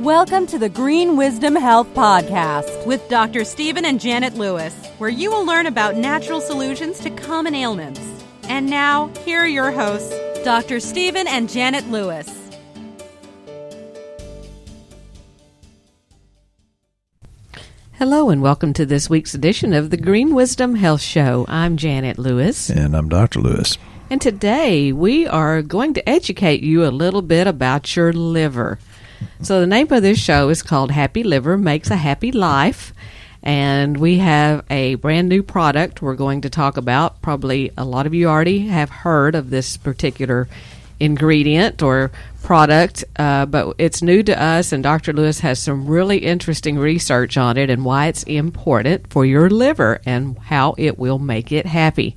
Welcome to the Green Wisdom Health Podcast with Dr. Stephen and Janet Lewis, where you will learn about natural solutions to common ailments. And now, here are your hosts, Dr. Stephen and Janet Lewis. Hello, and welcome to this week's edition of the Green Wisdom Health Show. I'm Janet Lewis. And I'm Dr. Lewis. And today we are going to educate you a little bit about your liver. So, the name of this show is called Happy Liver Makes a Happy Life. And we have a brand new product we're going to talk about. Probably a lot of you already have heard of this particular ingredient or product, uh, but it's new to us, and Dr. Lewis has some really interesting research on it and why it's important for your liver and how it will make it happy.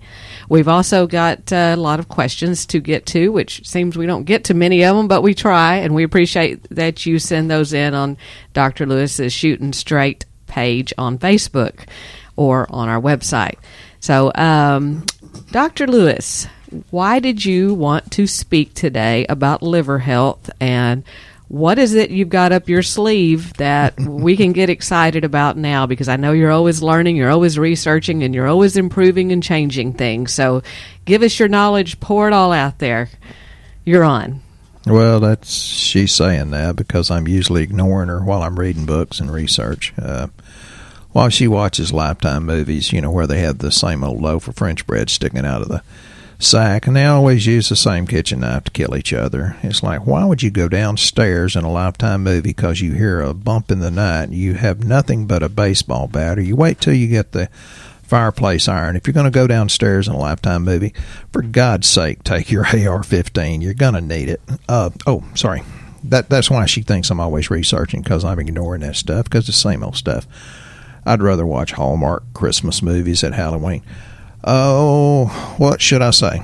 We've also got uh, a lot of questions to get to, which seems we don't get to many of them, but we try, and we appreciate that you send those in on Dr. Lewis's Shooting Straight page on Facebook or on our website. So, um, Dr. Lewis, why did you want to speak today about liver health and what is it you've got up your sleeve that we can get excited about now? Because I know you're always learning, you're always researching, and you're always improving and changing things. So give us your knowledge, pour it all out there. You're on. Well, that's she's saying that because I'm usually ignoring her while I'm reading books and research. Uh, while she watches Lifetime movies, you know, where they have the same old loaf of French bread sticking out of the sack, and they always use the same kitchen knife to kill each other. It's like, why would you go downstairs in a Lifetime movie because you hear a bump in the night? You have nothing but a baseball bat, or you wait till you get the fireplace iron. If you're going to go downstairs in a Lifetime movie, for God's sake, take your AR-15. You're going to need it. Uh, oh, sorry. That that's why she thinks I'm always researching because I'm ignoring that stuff because it's the same old stuff. I'd rather watch Hallmark Christmas movies at Halloween. Oh, what should I say?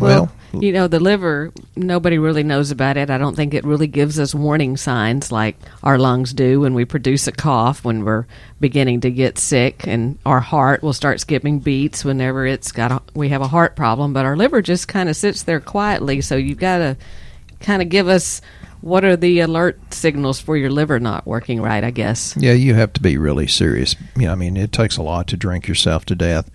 Well, well, you know, the liver, nobody really knows about it. I don't think it really gives us warning signs like our lungs do when we produce a cough when we're beginning to get sick, and our heart will start skipping beats whenever it's got a, we have a heart problem. But our liver just kind of sits there quietly. So you've got to kind of give us what are the alert signals for your liver not working right, I guess? Yeah, you have to be really serious. You know, I mean, it takes a lot to drink yourself to death.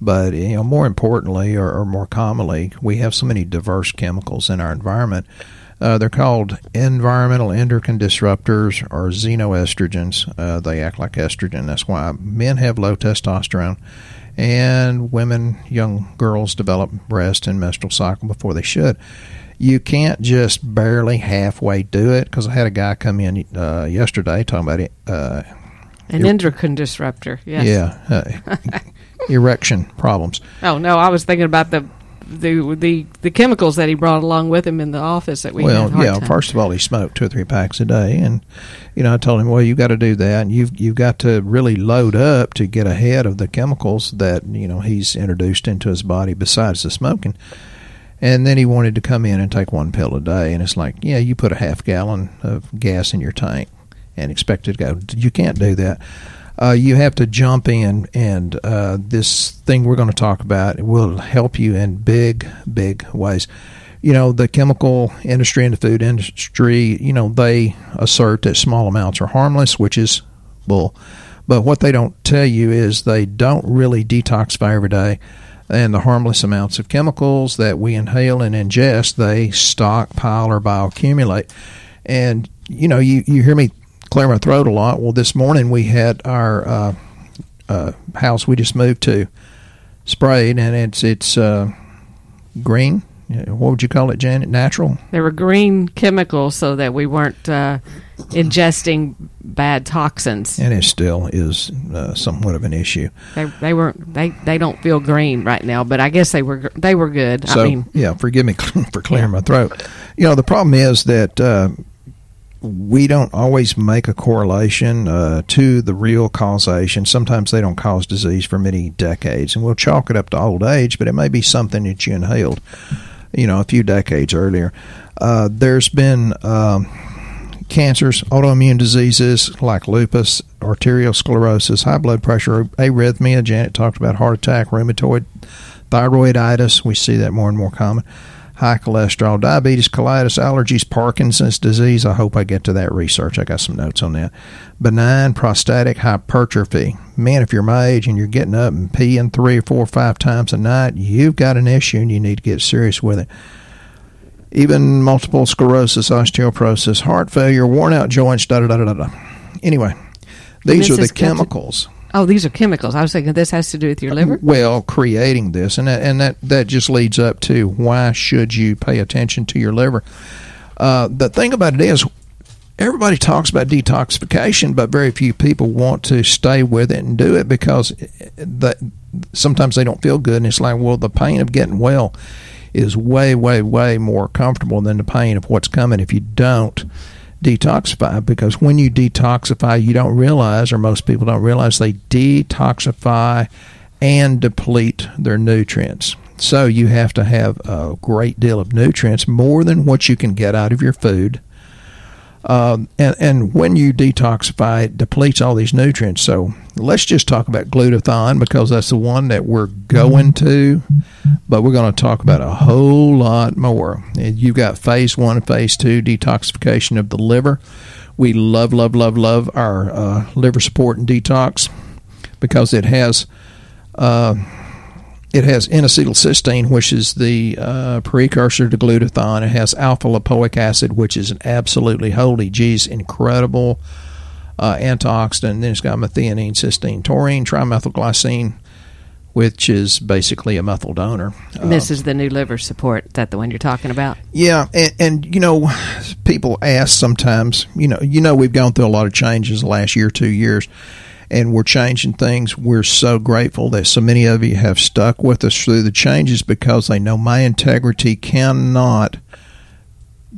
But, you know, more importantly or, or more commonly, we have so many diverse chemicals in our environment. Uh, they're called environmental endocrine disruptors or xenoestrogens. Uh, they act like estrogen. That's why men have low testosterone and women, young girls, develop breast and menstrual cycle before they should you can't just barely halfway do it because I had a guy come in uh, yesterday talking about it. Uh, An er- endocrine disruptor, yes. Yeah, uh, erection problems. Oh no, I was thinking about the the the the chemicals that he brought along with him in the office that we well yeah time. first of all he smoked two or three packs a day and you know i told him well you've got to do that and you've you've got to really load up to get ahead of the chemicals that you know he's introduced into his body besides the smoking and then he wanted to come in and take one pill a day. And it's like, yeah, you put a half gallon of gas in your tank and expect it to go. You can't do that. Uh, you have to jump in, and uh, this thing we're going to talk about will help you in big, big ways. You know, the chemical industry and the food industry, you know, they assert that small amounts are harmless, which is bull. But what they don't tell you is they don't really detoxify every day and the harmless amounts of chemicals that we inhale and ingest, they stockpile or bioaccumulate. And, you know, you, you hear me clear my throat a lot. Well, this morning we had our uh, uh, house we just moved to sprayed, and it's, it's uh, green. What would you call it, Janet? Natural? There were green chemicals so that we weren't uh, ingesting bad toxins. And it still is uh, somewhat of an issue. They they weren't they, they don't feel green right now, but I guess they were they were good. So I mean, yeah, forgive me for clearing my throat. You know, the problem is that. Uh, we don't always make a correlation uh, to the real causation. Sometimes they don't cause disease for many decades, and we'll chalk it up to old age, but it may be something that you inhaled, you know, a few decades earlier. Uh, there's been um, cancers, autoimmune diseases like lupus, arteriosclerosis, high blood pressure, arrhythmia. Janet talked about heart attack, rheumatoid, thyroiditis. We see that more and more common. high cholesterol, diabetes, colitis, allergies, Parkinson's disease. I hope I get to that research. I got some notes on that. Benign prostatic hypertrophy. Man, if you're my age and you're getting up and peeing three or four or five times a night, you've got an issue and you need to get serious with it. Even multiple sclerosis, osteoporosis, heart failure, worn out joints, da da da da da. Anyway, these are the chemicals. Oh, these are chemicals. I was thinking this has to do with your uh, liver. Well, creating this, and that, and that that just leads up to why should you pay attention to your liver? Uh, the thing about it is, everybody talks about detoxification, but very few people want to stay with it and do it because eh, eh, that sometimes they don't feel good, and it's like, well, the pain of getting well is way, way, way more comfortable than the pain of what's coming if you don't detoxify. Because when you detoxify you don't realize or most people don't realize they detoxify and deplete their nutrients. So you have to have a great deal of nutrients more than what you can get out of your food um, and, and when you detoxify, it depletes all these nutrients. So let's just talk about glutathione because that's the one that we're going to, but we're going to talk about a whole lot more. And You've got phase one and phase two detoxification of the liver. We love, love, love, love our uh, liver support and detox because it has. Uh, it has N-acetylcysteine, which is the uh, precursor to glutathione. It has alpha lipoic acid, which is an absolutely holy geez, incredible uh, antioxidant. And then it's got methionine, cysteine, taurine, trimethylglycine, which is basically a methyl donor. And this is the new liver support. Is that the one you're talking about? Yeah, and, and you know, people ask sometimes. You know, you know, we've gone through a lot of changes the last year, two years, and we're changing things. We're so grateful that so many of you have stuck with us through the changes because they know my integrity cannot.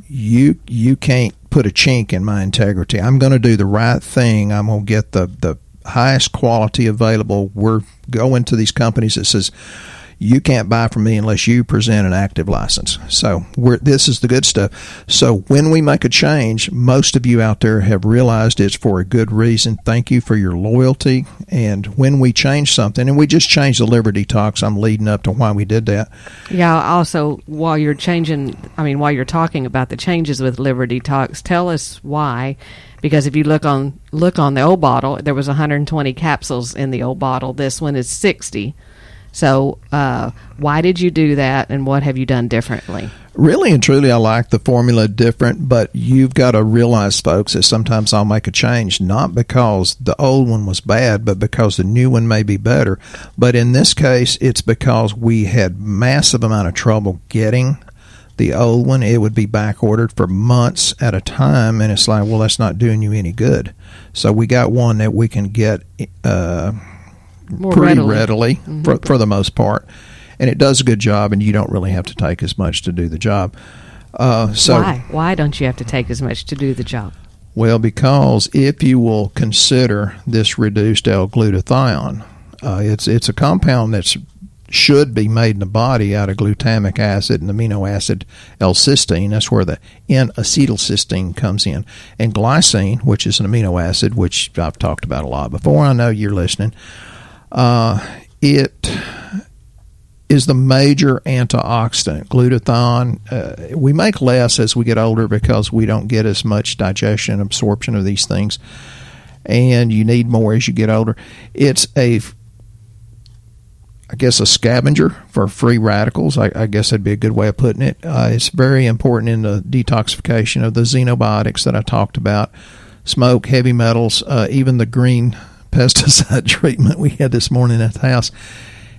You you can't put a chink in my integrity. I'm going to do the right thing. I'm going to get the the highest quality available. We're going to these companies that says you can't buy from me unless you present an active license. So this is the good stuff. So when we make a change, most of you out there have realized it's for a good reason. Thank you for your loyalty. And when we change something, and we just changed the Liver Detox, I'm leading up to why we did that. Yeah. Also, while you're changing, I mean, while you're talking about the changes with Liver Detox, tell us why. Because if you look on look on the old bottle, there was 120 capsules in the old bottle. This one is 60. So, uh, why did you do that, and what have you done differently? Really and truly, I like the formula different, but you've got to realize, folks, that sometimes I'll make a change not because the old one was bad, but because the new one may be better. But in this case, it's because we had massive amount of trouble getting the old one. It would be back ordered for months at a time, and it's like, well, that's not doing you any good. So we got one that we can get. Uh, More pretty readily. readily, for, for the most part, and it does a good job. And you don't really have to take as much to do the job. Uh, so, why? Why don't you have to take as much to do the job? well, because if you will consider this reduced L-glutathione, uh, it's it's a compound that's should be made in the body out of glutamic acid and amino acid L-cysteine. That's where the N-acetylcysteine comes in, and glycine, which is an amino acid, which I've talked about a lot before. I know you're listening. Uh, it is the major antioxidant. Glutathione, uh, we make less as we get older because we don't get as much digestion and absorption of these things, and you need more as you get older. It's a, I guess, a scavenger for free radicals. I, I guess that'd be a good way of putting it. Uh, it's very important in the detoxification of the xenobiotics that I talked about, smoke, heavy metals, uh, even the green pesticide treatment we had this morning at the house.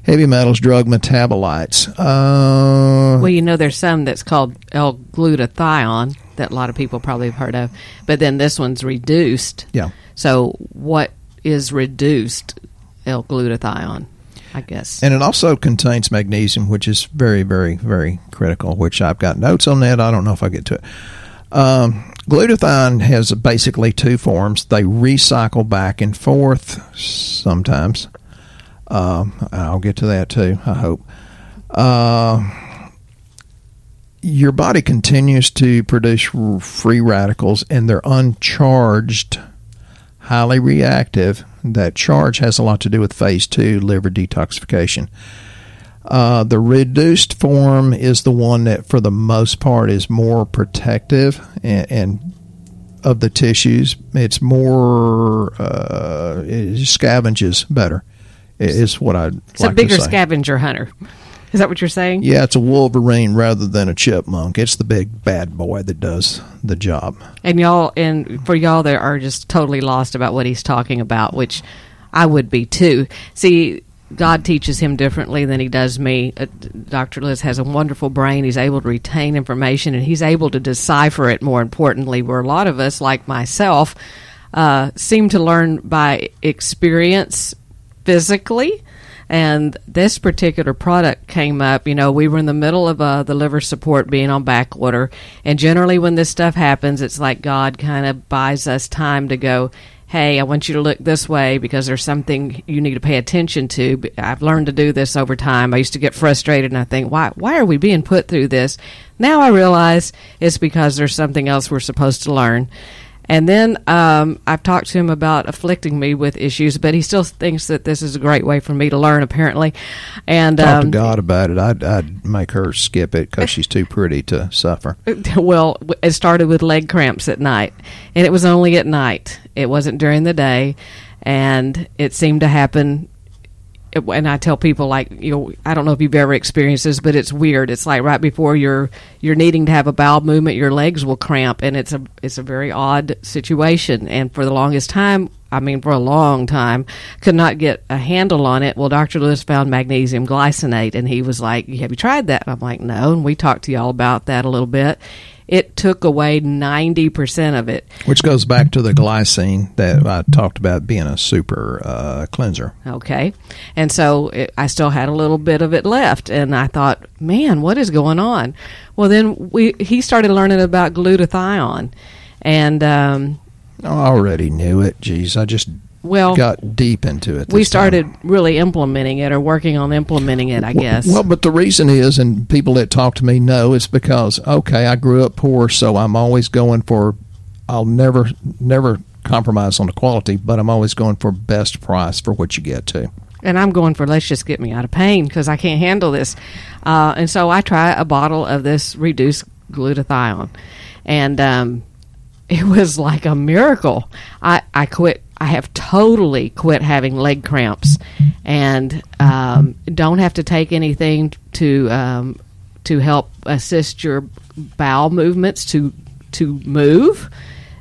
Heavy metals, drug metabolites. Uh, Well, you know, there's some that's called L-glutathione that a lot of people probably have heard of, but then this one's reduced. yeah. So, what is reduced L-glutathione? I guess. And it also contains magnesium, which is very, very, very critical, which I've got notes on that. I don't know if I get to it. Um, glutathione has basically two forms. They recycle back and forth sometimes. Um, I'll get to that too, I hope. Uh, your body continues to produce free radicals, and they're uncharged, highly reactive. That charge has a lot to do with phase two liver detoxification. Uh, the reduced form is the one that, for the most part, is more protective and, and of the tissues. It's more uh, it scavenges better. Is what I. It's like a bigger scavenger hunter. Is that what you're saying? Yeah, it's a wolverine rather than a chipmunk. It's the big bad boy that does the job. And y'all, and for y'all that are just totally lost about what he's talking about, which I would be too. See, God teaches him differently than he does me. Uh, Dr. Lewis has a wonderful brain. He's able to retain information and he's able to decipher it more importantly, where a lot of us, like myself, uh, seem to learn by experience physically. And this particular product came up, you know, we were in the middle of uh, the liver support being on back order. And generally, when this stuff happens, it's like God kind of buys us time to go, hey, I want you to look this way because there's something you need to pay attention to. I've learned to do this over time. I used to get frustrated and I think, why, why are we being put through this? Now I realize it's because there's something else we're supposed to learn. And then um, I've talked to him about afflicting me with issues, but he still thinks that this is a great way for me to learn, apparently. And talk um, to God about it. I'd, I'd make her skip it because she's too pretty to suffer. Well, it started with leg cramps at night, and it was only at night. It wasn't during the day, and it seemed to happen and I tell people like you know I don't know if you've ever experienced this, but it's weird. It's like right before you're you're needing to have a bowel movement, your legs will cramp, and it's a it's a very odd situation. And for the longest time, I mean for a long time, could not get a handle on it. Well, Dr. Lewis found magnesium glycinate, and he was like, "Have you tried that?" And I'm like, "No." And we talked to y'all about that a little bit, it took away 90% of it. Which goes back to the glycine that I talked about being a super uh, cleanser. Okay. And so it, I still had a little bit of it left. And I thought, man, what is going on? Well, then we he started learning about glutathione. And. Um, I already knew it. Geez, I just well got deep into it. We started time. really implementing it or working on implementing it. I guess. Well, but the reason is, and people that talk to me know, it's because okay, I grew up poor, so I'm always going for. I'll never never compromise on the quality, but I'm always going for best price for what you get to. And I'm going for let's just get me out of pain because I can't handle this. Uh, and so I try a bottle of this reduced glutathione, and um, it was like a miracle. I I quit I have totally quit having leg cramps, and um, don't have to take anything to um, to help assist your bowel movements to to move.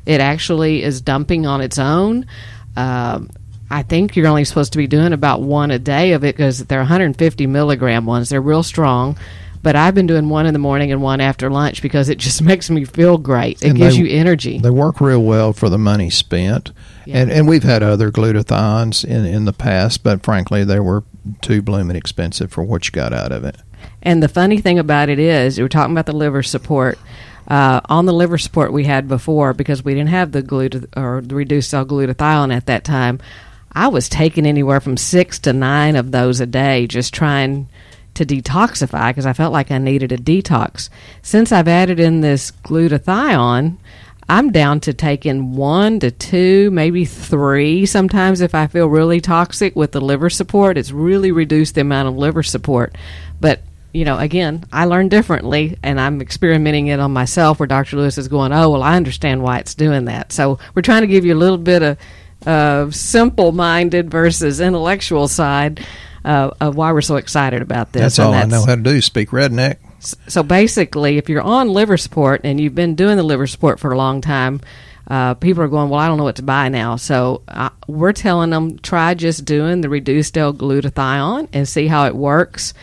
It actually is dumping on its own. Um, I think you're only supposed to be doing about one a day of it because they're 150 milligram ones. They're real strong. But I've been doing one in the morning and one after lunch because it just makes me feel great. It and gives they, you energy. They work real well for the money spent. Yeah. And and we've had other glutathiones in in the past, but frankly they were too blooming expensive for what you got out of it. And the funny thing about it is, we're talking about the liver support. Uh, on the liver support we had before, because we didn't have the glut or the reduced L-glutathione at that time, I was taking anywhere from six to nine of those a day, just trying to detoxify because I felt like I needed a detox. Since I've added in this glutathione, I'm down to taking one to two, maybe three sometimes if I feel really toxic with the liver support. It's really reduced the amount of liver support. But, you know, again, I learn differently and I'm experimenting it on myself where Dr. Lewis is going, oh, well, I understand why it's doing that. So we're trying to give you a little bit of uh, simple minded versus intellectual side uh, of why we're so excited about this. That's all that's, I know how to do. Speak redneck. So basically, if you're on liver support and you've been doing the liver support for a long time, uh, people are going, well, I don't know what to buy now. So uh, we're telling them try just doing the reduced L-glutathione and see how it works.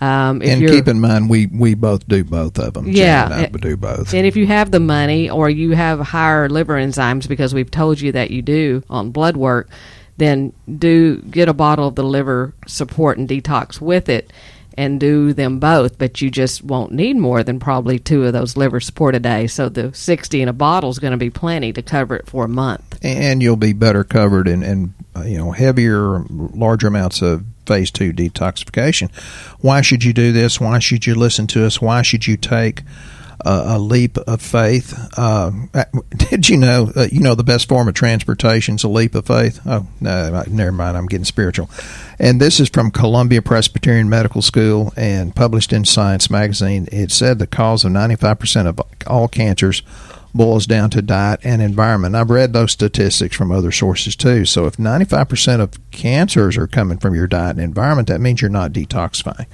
Um, and keep in mind, we, we both do both of them. Yeah, Jan and I do both. And if you have the money or you have higher liver enzymes, because we've told you that you do on blood work, then do get a bottle of the liver support and detox with it and do them both, but you just won't need more than probably two of those liver support a day. So the 60 in a bottle is going to be plenty to cover it for a month. And you'll be better covered in, in uh, you know, heavier, larger amounts of phase two detoxification. Why should you do this? Why should you listen to us? Why should you take a leap of faith. Uh, did you know? Uh, you know the best form of transportation is a leap of faith. Oh no, never mind. I'm getting spiritual. And this is from Columbia Presbyterian Medical School and published in Science magazine. It said the cause of 95% of all cancers boils down to diet and environment. I've read those statistics from other sources too. So if 95% of cancers are coming from your diet and environment, that means you're not detoxifying.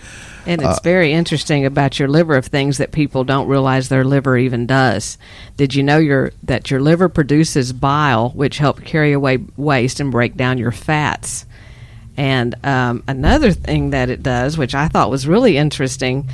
And it's uh, very interesting about your liver of things that people don't realize their liver even does. Did you know your that your liver produces bile, which help carry away waste and break down your fats? And um, another thing that it does, which I thought was really interesting,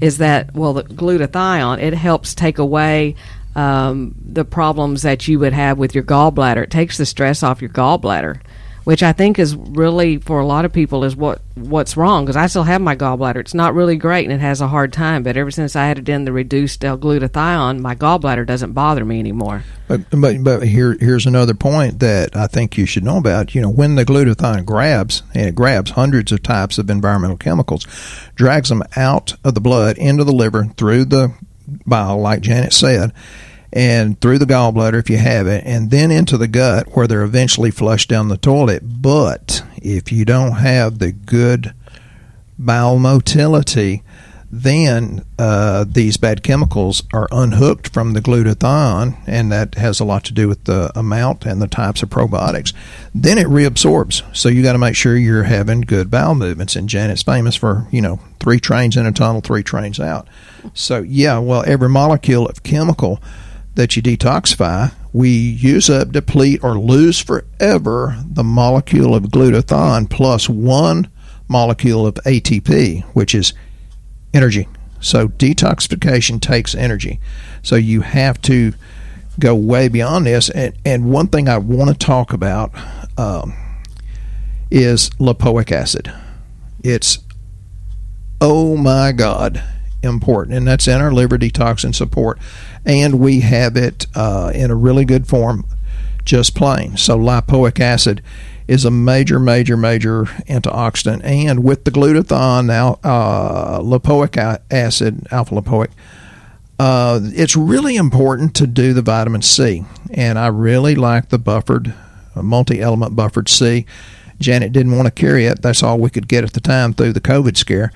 is that well, the glutathione it helps take away um, the problems that you would have with your gallbladder. It takes the stress off your gallbladder, which I think is really for a lot of people is what what's wrong because I still have my gallbladder. It's not really great and it has a hard time. But ever since I added in the reduced L-glutathione, my gallbladder doesn't bother me anymore. But but but here here's another point that I think you should know about. You know, when the glutathione grabs and it grabs hundreds of types of environmental chemicals, drags them out of the blood into the liver through the bile, like Janet said, and through the gallbladder if you have it, and then into the gut where they're eventually flushed down the toilet. But if you don't have the good bowel motility, then uh, these bad chemicals are unhooked from the glutathione, and that has a lot to do with the amount and the types of probiotics. Then it reabsorbs. So you got to make sure you're having good bowel movements. And Janet's famous for, you know, three trains in a tunnel, three trains out. So, yeah, well, every molecule of chemical that you detoxify, we use up, deplete, or lose forever the molecule of glutathione plus one molecule of ATP, which is energy. So detoxification takes energy. So you have to go way beyond this. And, and one thing I want to talk about um, is lipoic acid. It's, oh my God, important. And that's in our liver detoxin support. And we have it uh, in a really good form, just plain. So lipoic acid is a major, major, major antioxidant. And with the glutathione, now uh, lipoic acid, alpha lipoic, uh, it's really important to do the vitamin C. And I really like the buffered, uh, multi element buffered C. Janet didn't want to carry it. That's all we could get at the time through the COVID scare.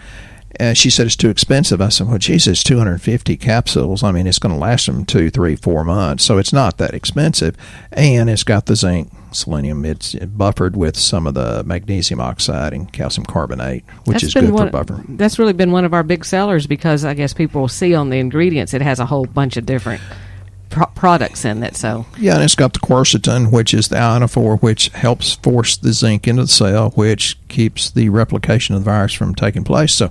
Uh, she said it's too expensive. I said, well, it's 250 capsules. I mean, it's going to last them two, three, four months. So it's not that expensive. And it's got the zinc, selenium. It's buffered with some of the magnesium oxide and calcium carbonate, which that's is good one, for buffer. That's really been one of our big sellers because I guess people will see on the ingredients it has a whole bunch of different pro- products in it. So yeah, and it's got the quercetin, which is the ionophore, which helps force the zinc into the cell, which keeps the replication of the virus from taking place. So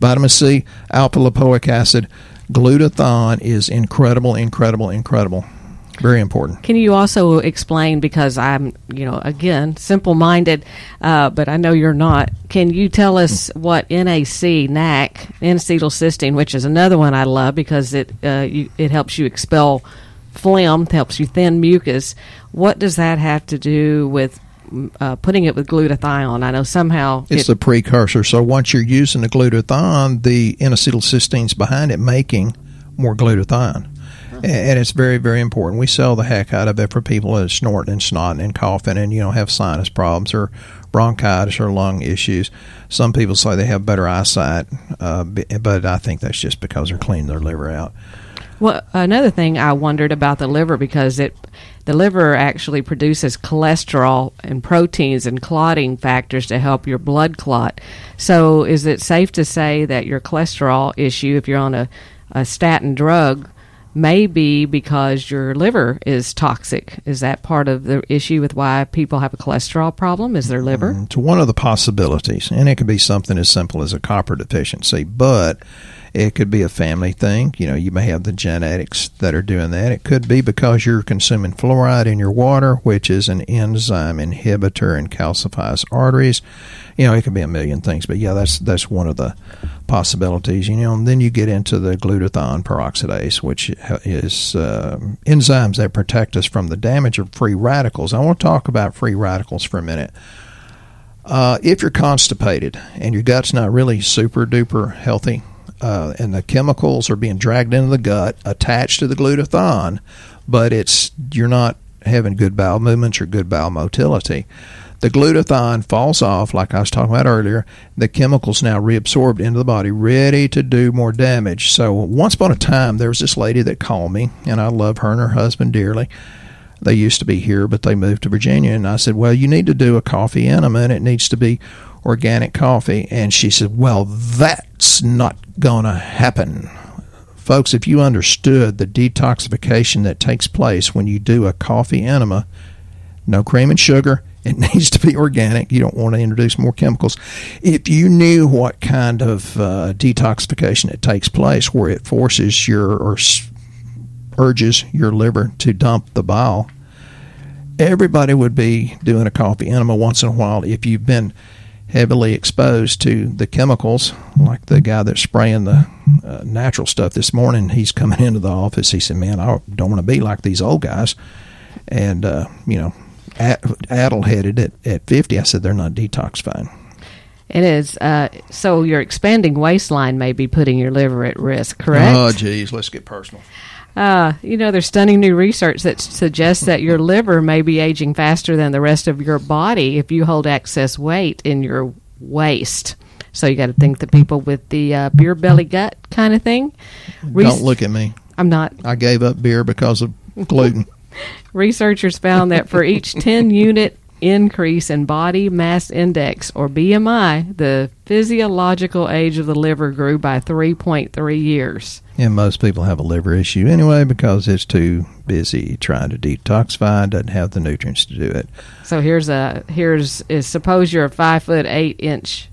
vitamin C, alpha lipoic acid, glutathione is incredible, incredible, incredible. Very important. Can you also explain, because I'm, you know, again, simple minded, uh, but I know you're not. Can you tell us what NAC, NAC, N-acetylcysteine, which is another one I love because it, uh, you, it helps you expel phlegm, helps you thin mucus. What does that have to do with uh, putting it with glutathione. I know somehow it's it, the precursor. So once you're using the glutathione, the N-acetylcysteine's behind it making more glutathione and it's very very important. We sell the heck out of it for people that are snorting and snotting and coughing and you know have sinus problems or bronchitis or lung issues. Some people say they have better eyesight, uh, but I think that's just because they're cleaning their liver out. Well, another thing I wondered about the liver because it the liver actually produces cholesterol and proteins and clotting factors to help your blood clot. So, is it safe to say that your cholesterol issue, if you're on a, a statin drug, may be because your liver is toxic. Is that part of the issue with why people have a cholesterol problem? Is their liver? Mm, it's one of the possibilities, and it could be something as simple as a copper deficiency, but it could be a family thing. You know, you may have the genetics that are doing that. It could be because you're consuming fluoride in your water, which is an enzyme inhibitor and calcifies arteries. You know, it could be a million things, but yeah, that's that's one of the possibilities. You know, and then you get into the glutathione peroxidase, which is uh, enzymes that protect us from the damage of free radicals. I want to talk about free radicals for a minute. Uh, if you're constipated and your gut's not really super duper healthy, uh, and the chemicals are being dragged into the gut, attached to the glutathione, but it's you're not having good bowel movements or good bowel motility. The glutathione falls off, like I was talking about earlier. The chemicals now reabsorbed into the body, ready to do more damage. So, once upon a time, there was this lady that called me, and I love her and her husband dearly. They used to be here, but they moved to Virginia. And I said, Well, you need to do a coffee enema, and it needs to be organic coffee. And she said, Well, that's not going to happen. Folks, if you understood the detoxification that takes place when you do a coffee enema, no cream and sugar, it needs to be organic. You don't want to introduce more chemicals. If you knew what kind of uh, detoxification it takes place, where it forces your or urges your liver to dump the bile, everybody would be doing a coffee enema once in a while. If you've been heavily exposed to the chemicals, like the guy that's spraying the uh, natural stuff this morning, he's coming into the office. He said, "Man, I don't want to be like these old guys." And uh, you know, addle headed at, at 50. I said, they're not detoxifying. It is. Uh, so your expanding waistline may be putting your liver at risk, correct? Oh, geez, let's get personal. Uh, you know, there's stunning new research that suggests that your liver may be aging faster than the rest of your body if you hold excess weight in your waist. So you got to think the people with the uh, beer belly gut kind of thing. Don't look at me. I'm not. I gave up beer because of gluten. Researchers found that for each 10 unit increase in body mass index or BMI, the physiological age of the liver grew by 3.3 years. And most people have a liver issue anyway because it's too busy trying to detoxify, doesn't have the nutrients to do it. So here's a here's is suppose you're a five foot eight inch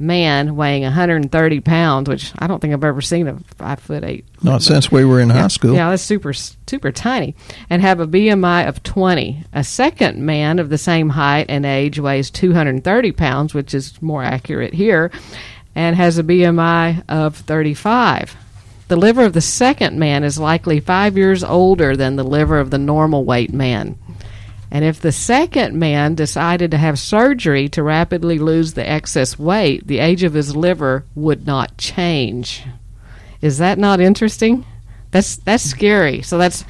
man weighing 130 pounds, which I don't think I've ever seen a five foot eight. Not since we were in yeah, high school. Yeah, that's super super tiny, and have a BMI of 20. A second man of the same height and age weighs 230 pounds, which is more accurate here, and has a BMI of 35. The liver of the second man is likely five years older than the liver of the normal weight man. And if the second man decided to have surgery to rapidly lose the excess weight, the age of his liver would not change. Is that not interesting? That's that's scary. So that's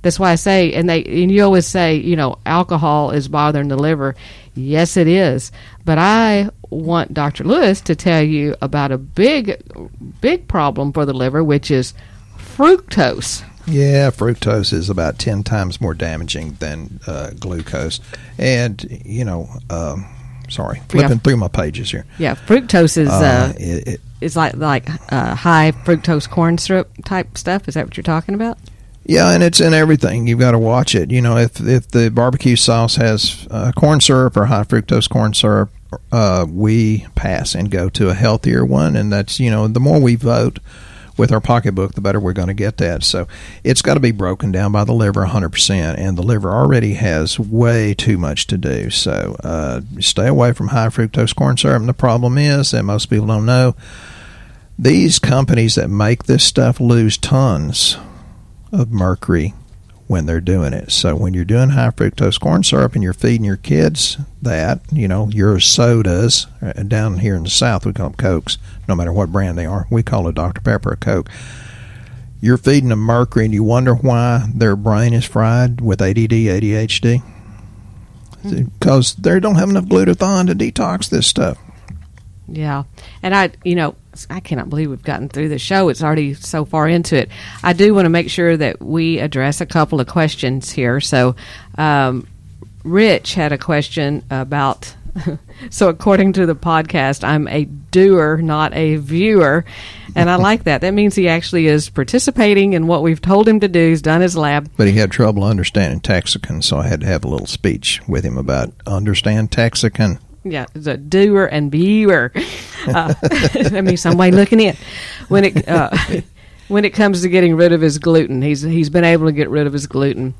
that's why I say, and they and you always say, you know, alcohol is bothering the liver. Yes, it is. But I want Dr. Lewis to tell you about a big, big problem for the liver, which is fructose. Yeah, fructose is about 10 times more damaging than uh, glucose. And, you know, um, sorry, flipping yeah. through my pages here. Yeah, fructose is. Uh, uh, it, it, it's like like uh, high fructose corn syrup type stuff. Is that what you're talking about? Yeah, and it's in everything. You've got to watch it. You know, if if the barbecue sauce has uh, corn syrup or high fructose corn syrup, uh, we pass and go to a healthier one. And that's you know, the more we vote with our pocketbook, the better we're going to get that. So it's got to be broken down by the liver 100%, and the liver already has way too much to do. So uh, stay away from high fructose corn syrup. And the problem is that most people don't know these companies that make this stuff lose tons of mercury when they're doing it. So when you're doing high fructose corn syrup and you're feeding your kids that, you know, your sodas, uh, down here in the South we call them Cokes, no matter what brand they are. We call a Dr. Pepper a Coke. You're feeding them mercury and you wonder why their brain is fried with ADD, ADHD. Because they don't have enough glutathione to detox this stuff. Yeah. And I, you know, I cannot believe we've gotten through the show. It's already so far into it. I do want to make sure that we address a couple of questions here. So, um, Rich had a question about. so, according to the podcast, I'm a doer, not a viewer. And I like that. That means he actually is participating in what we've told him to do. He's done his lab. But he had trouble understanding Texican, so I had to have a little speech with him about understand Texican. Yeah, it's a doer and viewer. Uh, I mean, some way looking in. When it uh, when it comes to getting rid of his gluten, he's he's been able to get rid of his gluten.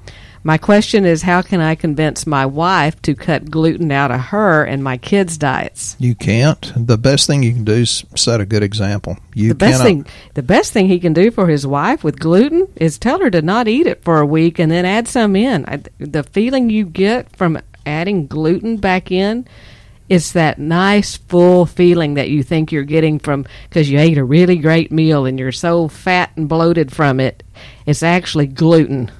My question is, how can I convince my wife to cut gluten out of her and my kids' diets? You can't. The best thing you can do is set a good example. You the best cannot. thing, the best thing he can do for his wife with gluten is tell her to not eat it for a week and then add some in. I, the feeling you get from adding gluten back in it's that nice full feeling that you think you're getting from because you ate a really great meal and you're so fat and bloated from it. It's actually gluten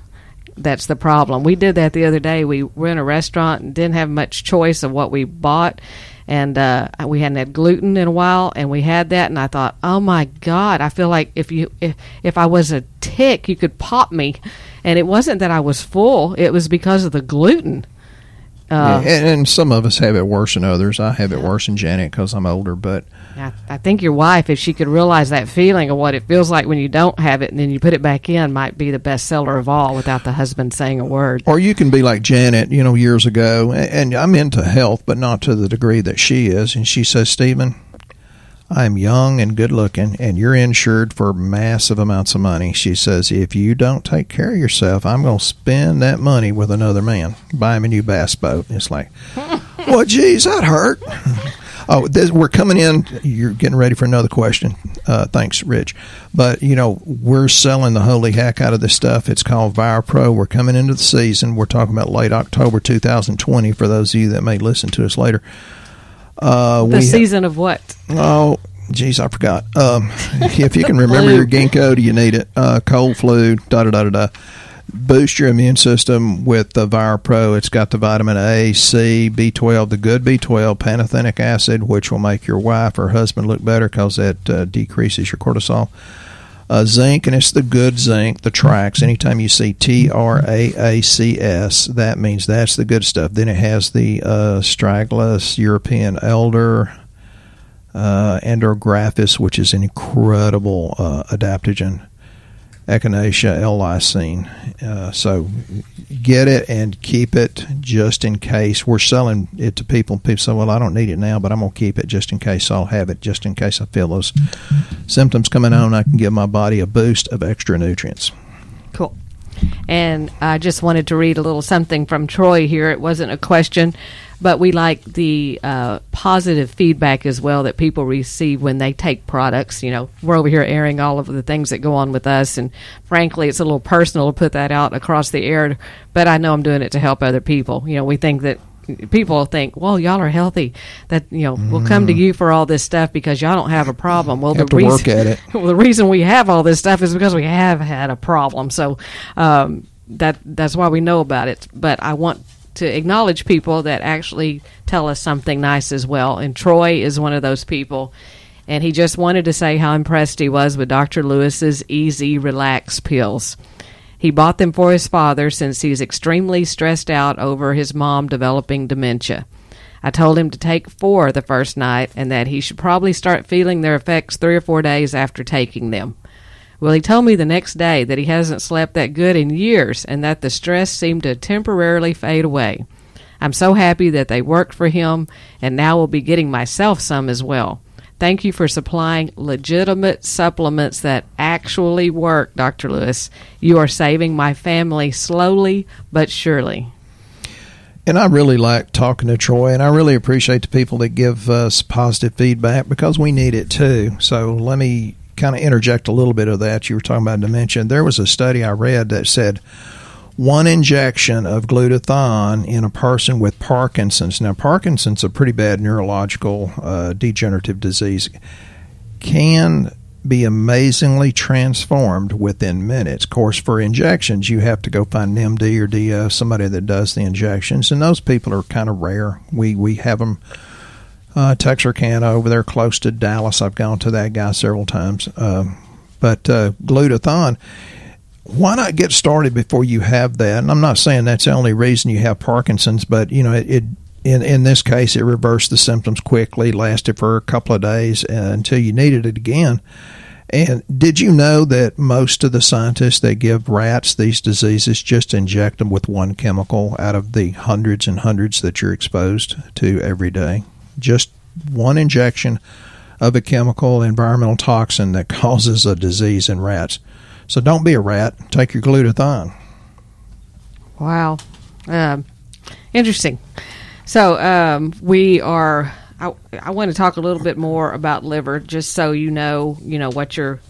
that's the problem. We did that the other day. We were in a restaurant and didn't have much choice of what we bought. And uh, we hadn't had gluten in a while and we had that and i thought oh my god i feel like if you if, if i was a tick you could pop me. And it wasn't that i was full. It was because of the gluten uh, yeah, and, and, some of us have it worse than others. I have it worse than Janet because I'm older. But I, I, think your wife, if she could realize that feeling of what it feels like when you don't have it and then you put it back in, might be the best seller of all without the husband saying a word. Or you can be like Janet, you know, years ago, and, and I'm into health, but not to the degree that she is. And she says, Stephen, I'm young and good looking, and you're insured for massive amounts of money. She says, If you don't take care of yourself, I'm going to spend that money with another man, buy him a new bass boat. It's like, well, geez, that hurt. Oh, this, we're coming in. You're getting ready for another question. Uh, thanks, Rich. But you know, we're selling the holy heck out of this stuff. It's called ViaPro. We're coming into the season. We're talking about late October 2020. For those of you that may listen to us later, uh, the season ha- of what? Oh, geez, I forgot. Um, if you can remember your ginkgo, do you need it? Uh, cold, flu, da da da da da. Boost your immune system with the ViaPro. It's got the vitamin A, C, B12, the good B12, pantothenic acid, which will make your wife or husband look better because that uh, decreases your cortisol uh, zinc, and it's the good zinc, the TRAACS. Anytime you see T R A A C S, that means that's the good stuff. Then it has the uh, European Elder, uh, Andrographis, which is an incredible uh, adaptogen. Echinacea L-lysine. Uh, so get it and keep it just in case. We're selling it to people. People say, well, I don't need it now, but I'm going to keep it just in case. I'll have it just in case I feel those symptoms coming on. I can give my body a boost of extra nutrients. Cool. And I just wanted to read a little something from Troy here. It wasn't a question, but we like the uh, positive feedback as well that people receive when they take products. You know, we're over here airing all of the things that go on with us, and frankly, it's a little personal to put that out across the air. But I know I'm doing it to help other people. You know, we think that people think, "Well, y'all are healthy. That you know, mm. we'll come to mm. you for all this stuff because y'all don't have a problem." Well, the reason well, the reason we have all this stuff is because we have had a problem. So um, that that's why we know about it. But I want to acknowledge people that actually tell us something nice as well. And Troy is one of those people. And he just wanted to say how impressed he was with Dr. Lewis's Easy Relax pills. He bought them for his father since he's extremely stressed out over his mom developing dementia. I told him to take four the first night and that he should probably start feeling their effects three or four days after taking them. Well, he told me the next day that he hasn't slept that good in years and that the stress seemed to temporarily fade away. I'm so happy that they worked for him and now will be getting myself some as well. Thank you for supplying legitimate supplements that actually work, Dr. Lewis. You are saving my family slowly but surely. And I really like talking to Troy, and I really appreciate the people that give us positive feedback because we need it too. So let me kind of interject a little bit of that. You were talking about dementia. There was a study I read that said one injection of glutathione in a person with Parkinson's. Now, Parkinson's a pretty bad neurological uh, degenerative disease. Can be amazingly transformed within minutes. Of course, for injections, you have to go find an MD or DO, somebody that does the injections, and those people are kind of rare. We we have them uh, Texarkana over there close to Dallas. I've gone to that guy several times. Uh, but uh, glutathione, why not get started before you have that? And I'm not saying that's the only reason you have Parkinson's, but you know it, it in in this case it reversed the symptoms quickly, lasted for a couple of days uh, until you needed it again. And did you know that most of the scientists that give rats these diseases just inject them with one chemical out of the hundreds and hundreds that you're exposed to every day? Just one injection of a chemical environmental toxin that causes a disease in rats. So don't be a rat. Take your glutathione. Wow. Um, interesting. So um, we are. I, I want to talk a little bit more about liver, just so you know, you know what you're,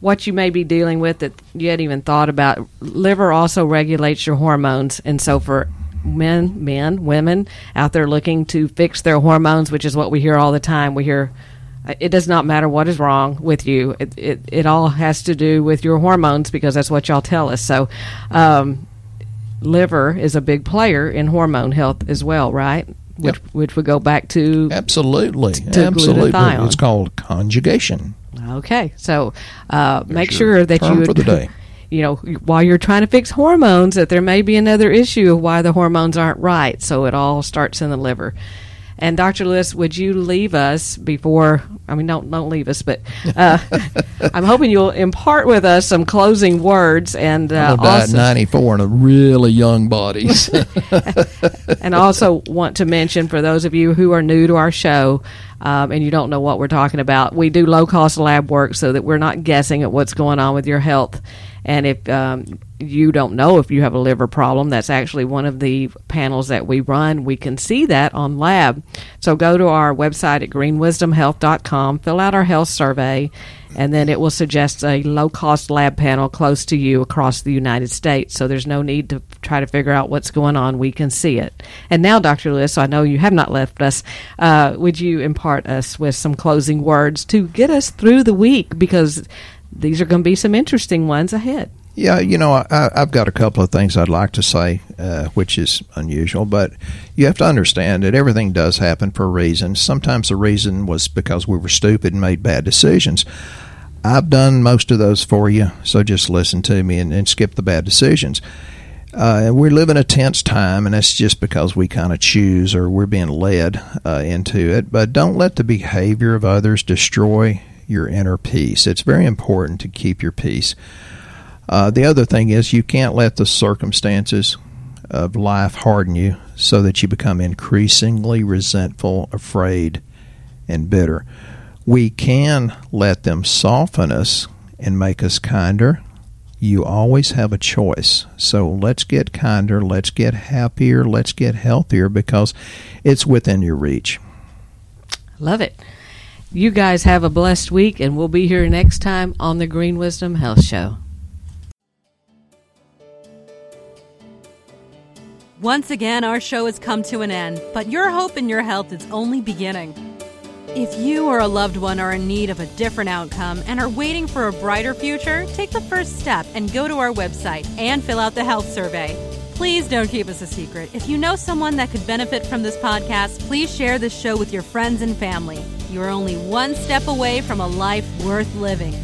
what you may be dealing with that you hadn't even thought about. Liver also regulates your hormones, and so for men, men, women out there looking to fix their hormones, which is what we hear all the time. We hear uh, it does not matter what is wrong with you. It, it, it all has to do with your hormones because that's what y'all tell us. So, um, liver is a big player in hormone health as well, right? Which, Yep. which would go back to Absolutely. to Absolutely. glutathione. It's called conjugation. Okay, so uh, make sure that you, for the day. you know, while you're trying to fix hormones, that there may be another issue of why the hormones aren't right. So it all starts in the liver. And Dr. Lewis, would you leave us before? I mean, don't don't leave us, but uh, I'm hoping you'll impart with us some closing words and uh, also, 94 in a really young body. and also want to mention for those of you who are new to our show um, and you don't know what we're talking about, we do low cost lab work so that we're not guessing at what's going on with your health. And if um, you don't know if you have a liver problem, that's actually one of the panels that we run. We can see that on lab. So go to our website at greenwisdomhealth.com, fill out our health survey, and then it will suggest a low cost lab panel close to you across the United States. So there's no need to try to figure out what's going on. We can see it. And now, Dr. Lewis, I know you have not left us. Uh, would you impart us with some closing words to get us through the week? Because these are going to be some interesting ones ahead. Yeah, you know, I, I've got a couple of things I'd like to say, uh, which is unusual, but you have to understand that everything does happen for a reason. Sometimes the reason was because we were stupid and made bad decisions. I've done most of those for you, so just listen to me and, and skip the bad decisions. Uh, we live in a tense time, and that's just because we kind of choose or we're being led uh, into it. But don't let the behavior of others destroy your inner peace. It's very important to keep your peace. Uh, the other thing is you can't let the circumstances of life harden you so that you become increasingly resentful, afraid, and bitter. We can let them soften us and make us kinder. You always have a choice. So let's get kinder, let's get happier, let's get healthier because it's within your reach. Love it. You guys have a blessed week, and we'll be here next time on the Green Wisdom Health Show. Once again, our show has come to an end, but your hope in your health is only beginning. If you or a loved one are in need of a different outcome and are waiting for a brighter future, take the first step and go to our website and fill out the health survey. Please don't keep us a secret. If you know someone that could benefit from this podcast, please share this show with your friends and family. You are only one step away from a life worth living.